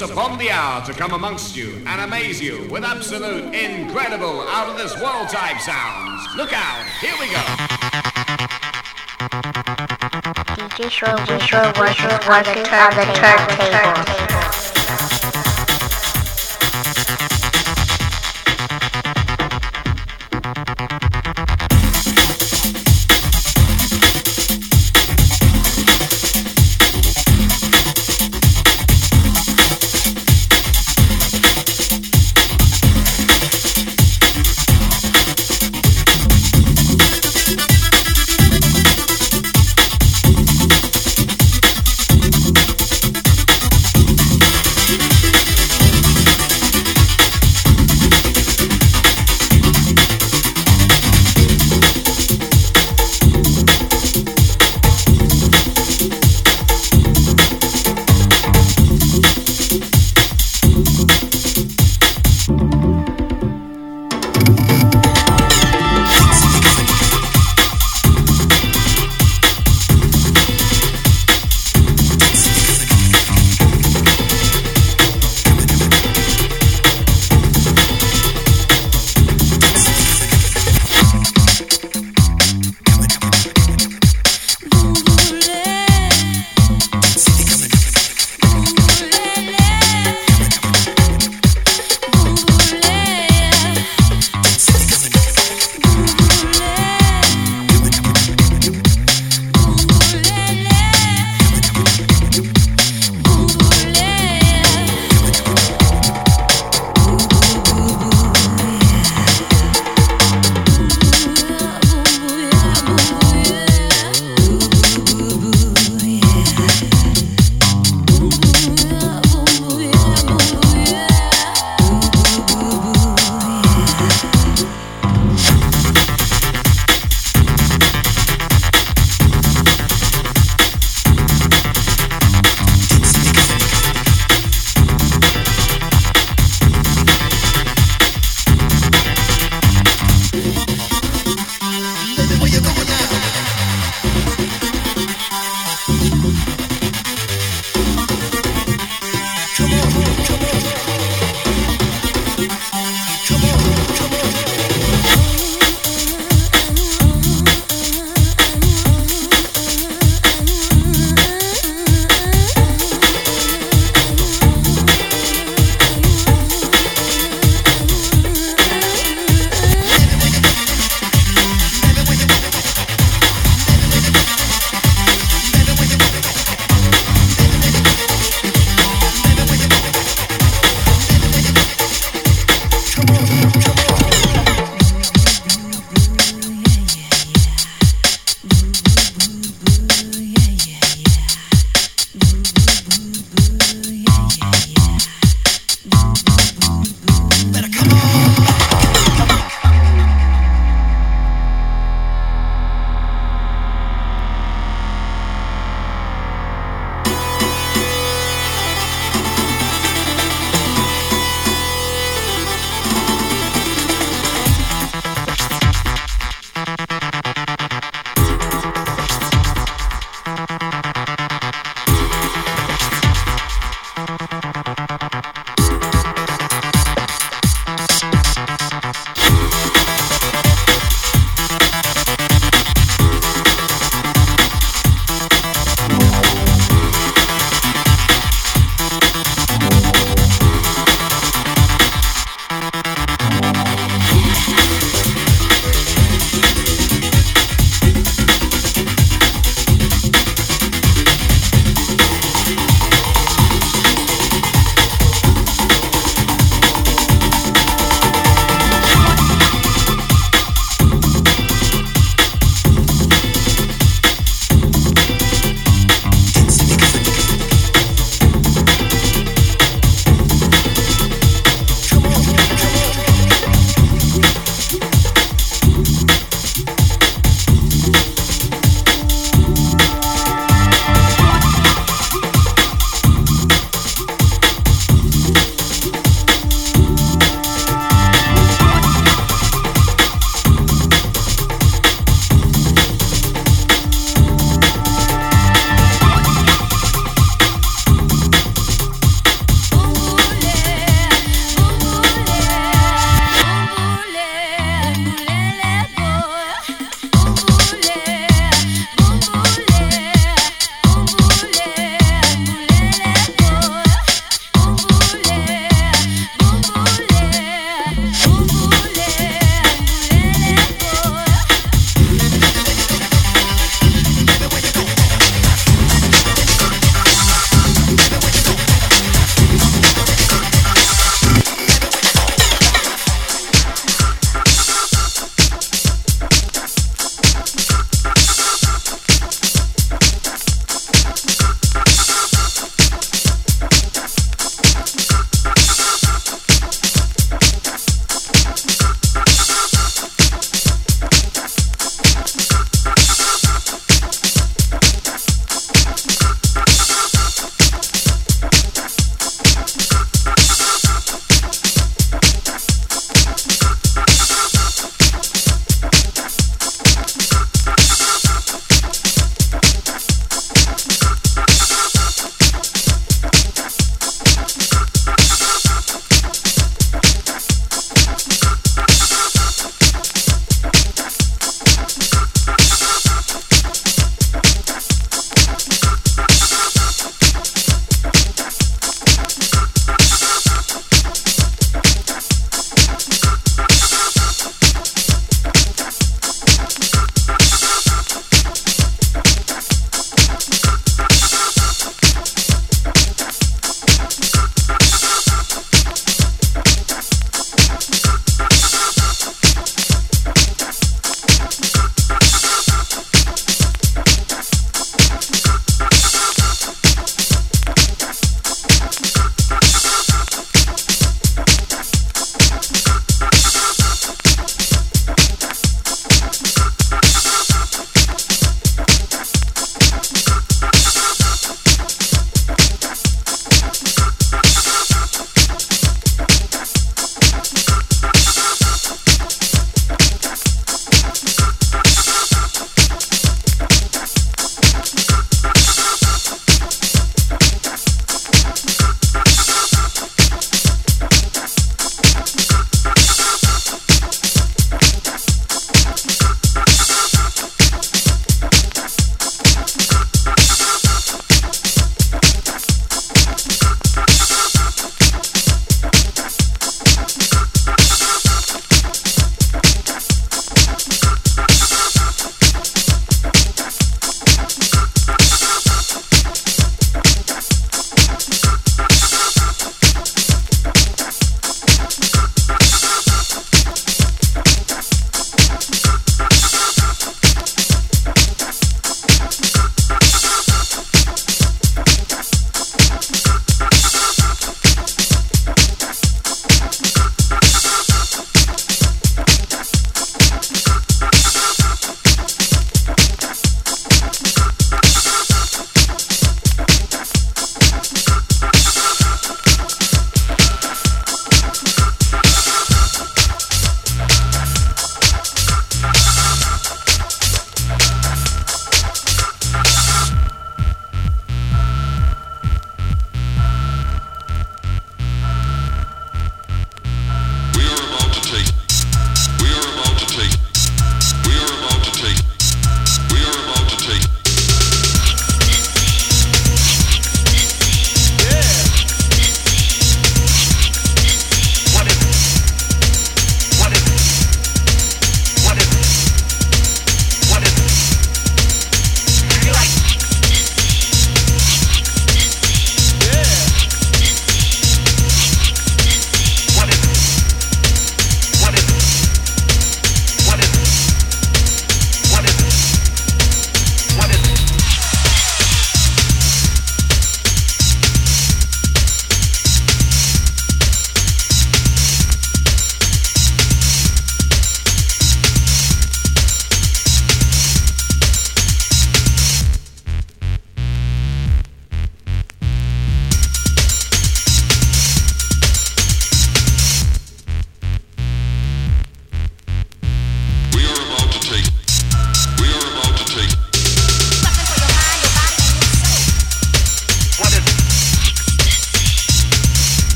waits upon the hour to come amongst you and amaze you with absolute, incredible, out of this world type sounds. Look out, here we go. DJ Shore, DJ on the, on the turntable.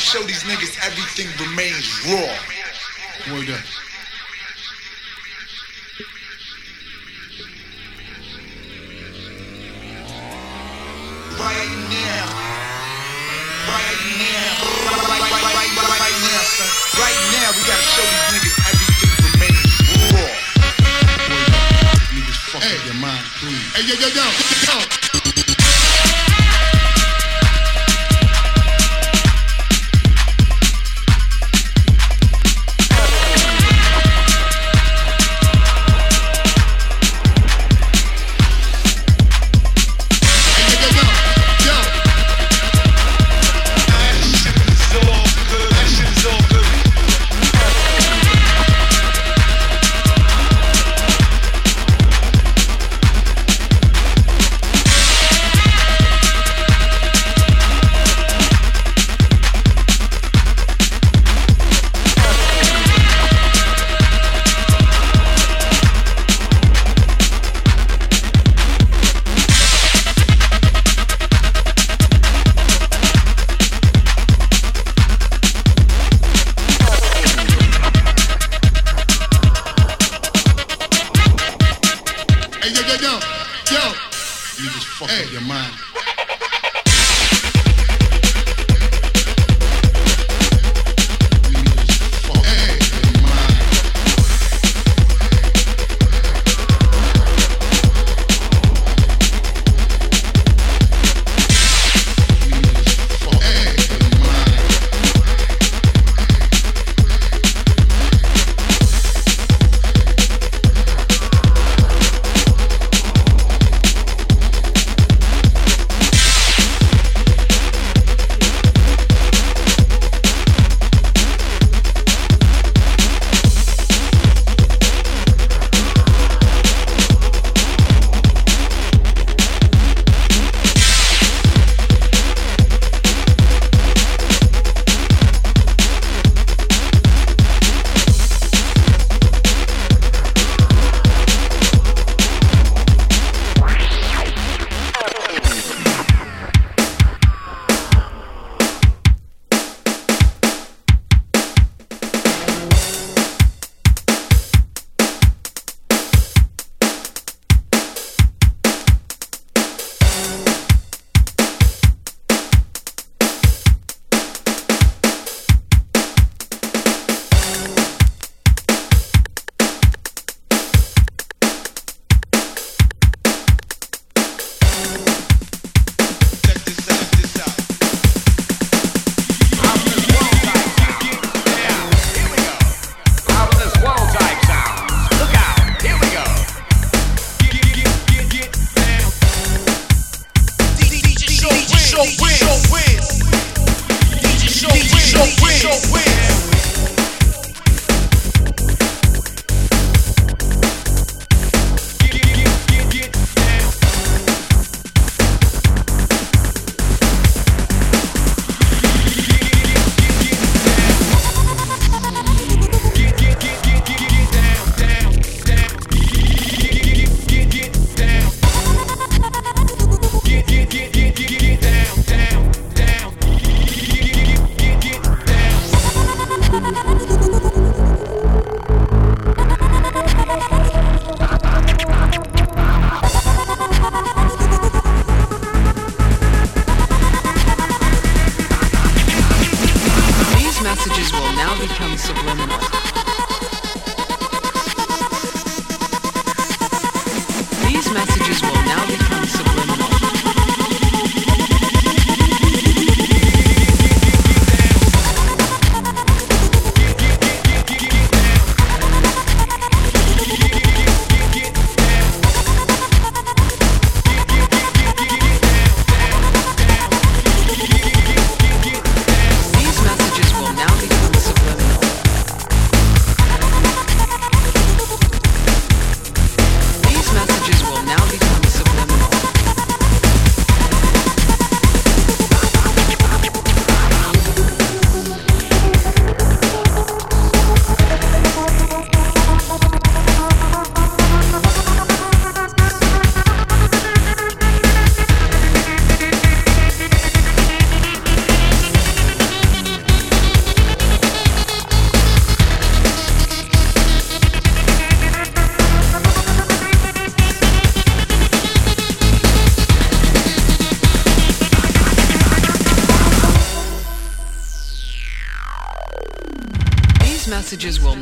show these niggas everything remains raw. Word up.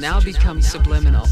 Now become subliminal.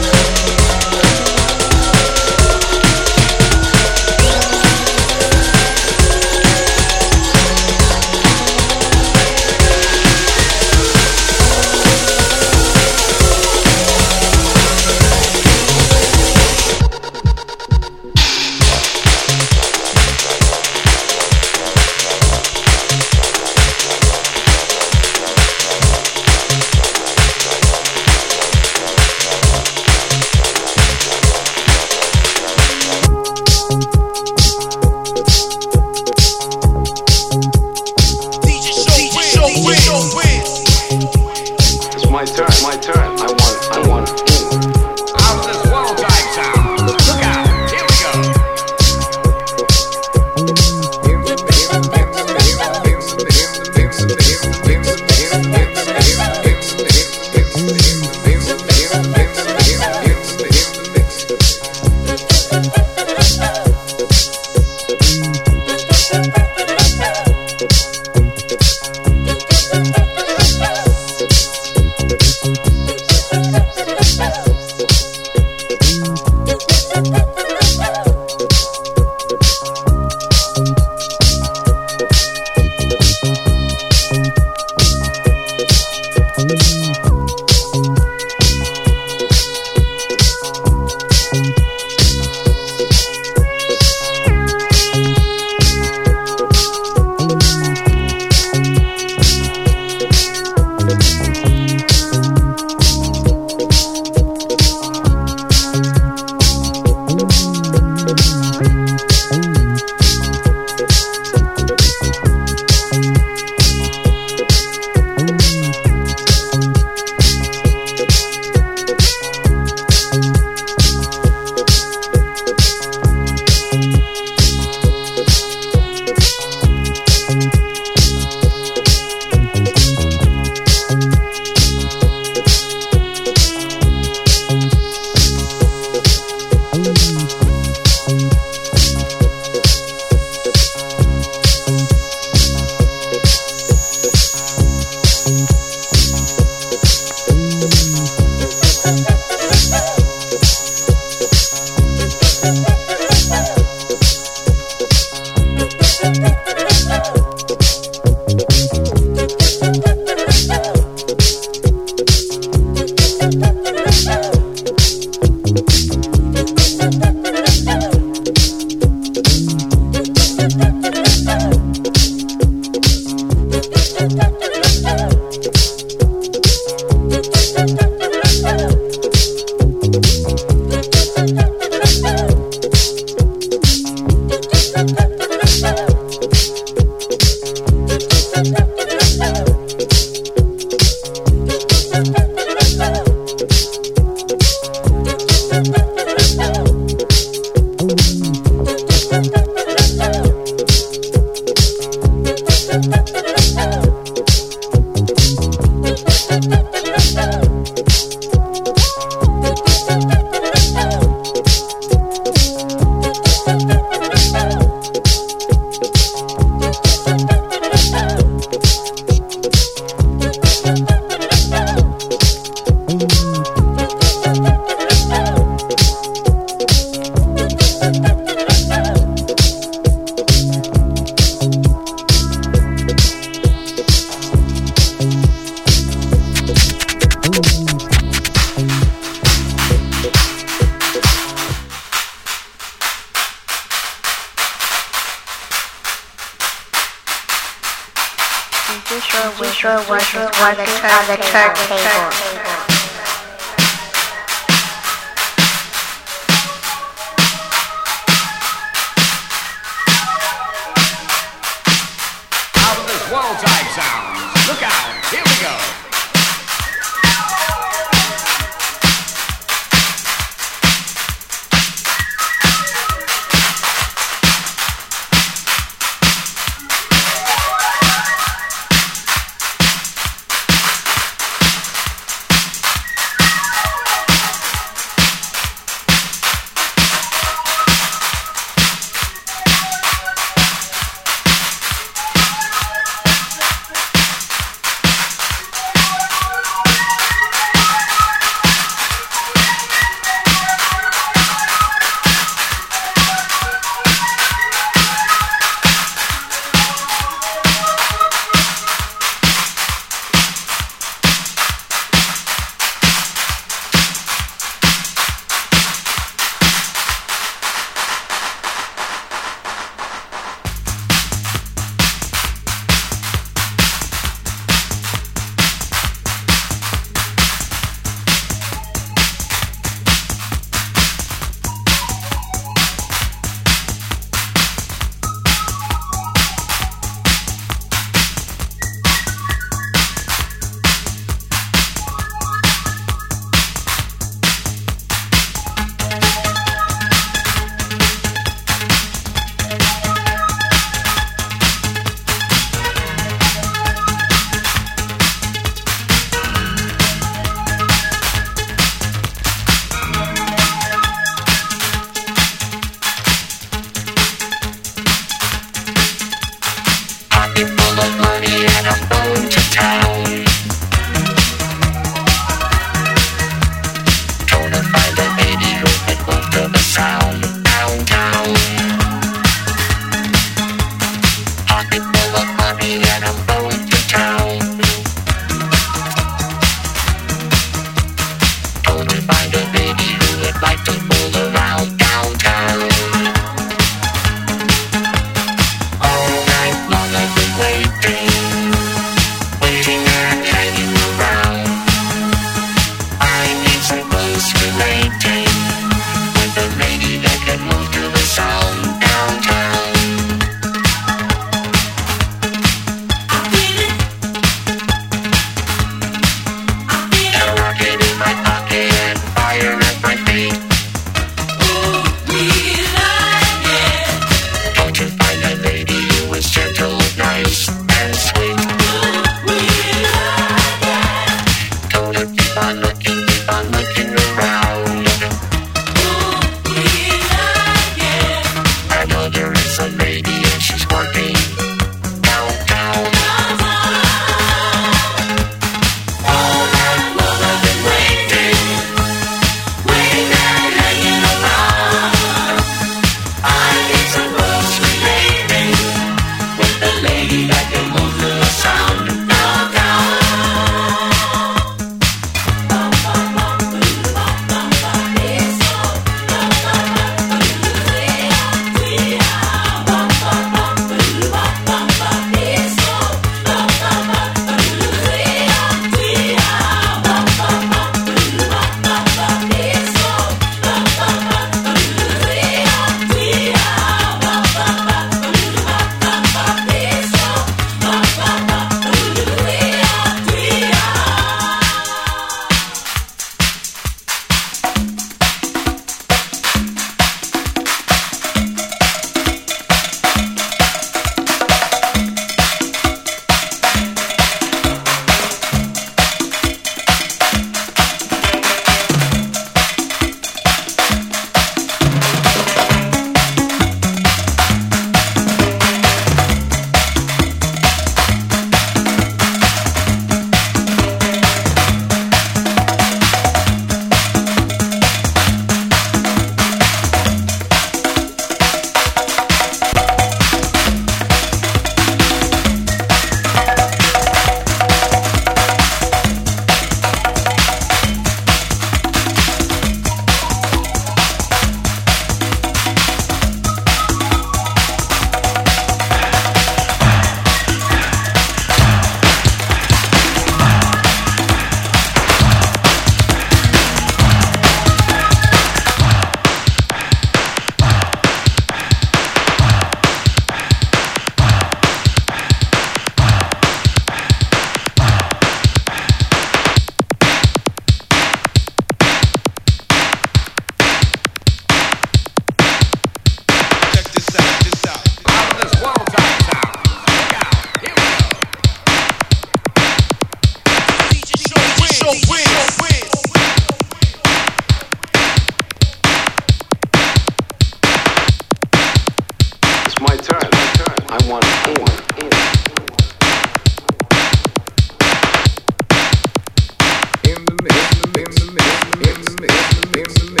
in the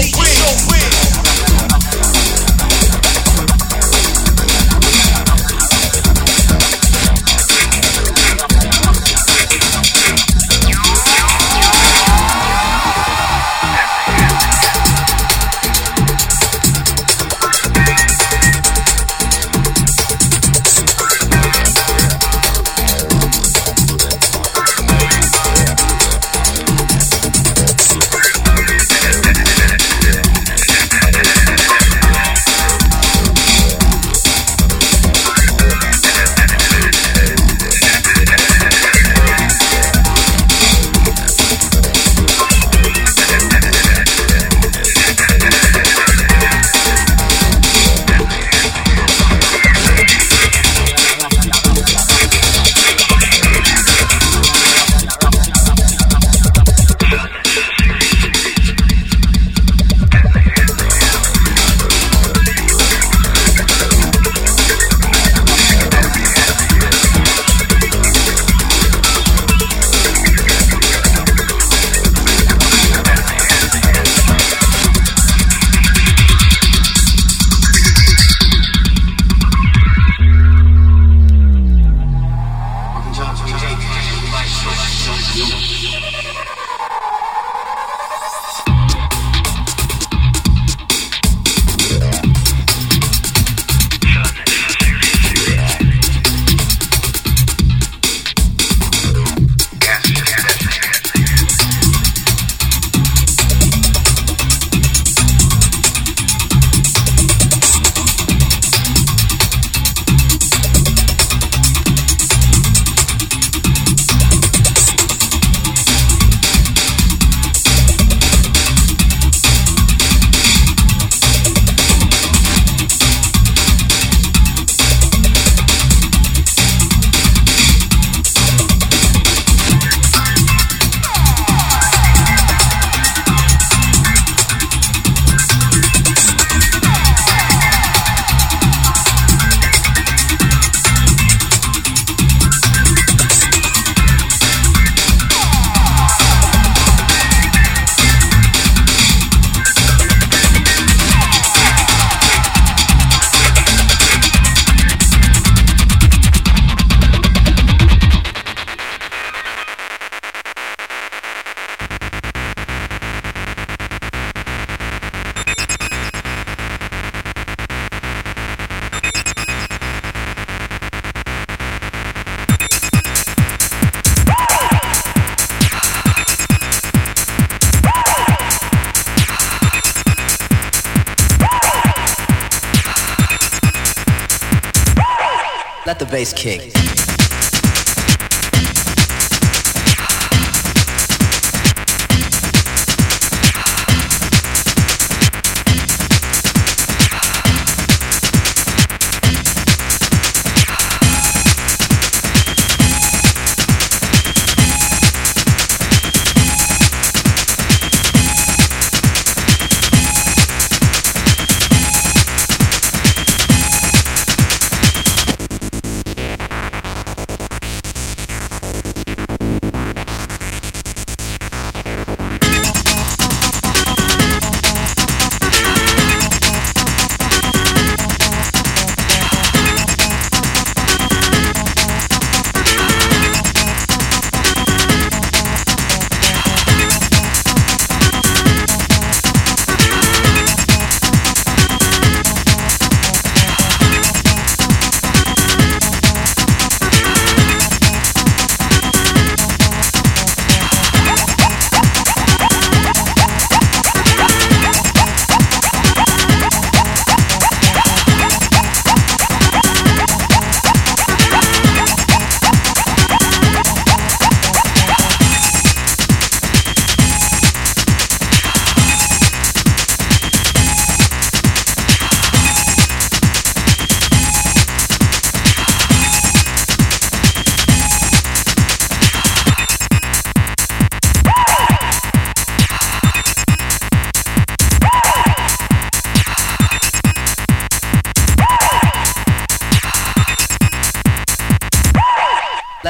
Oh. Bass kick.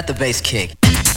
The bass kick.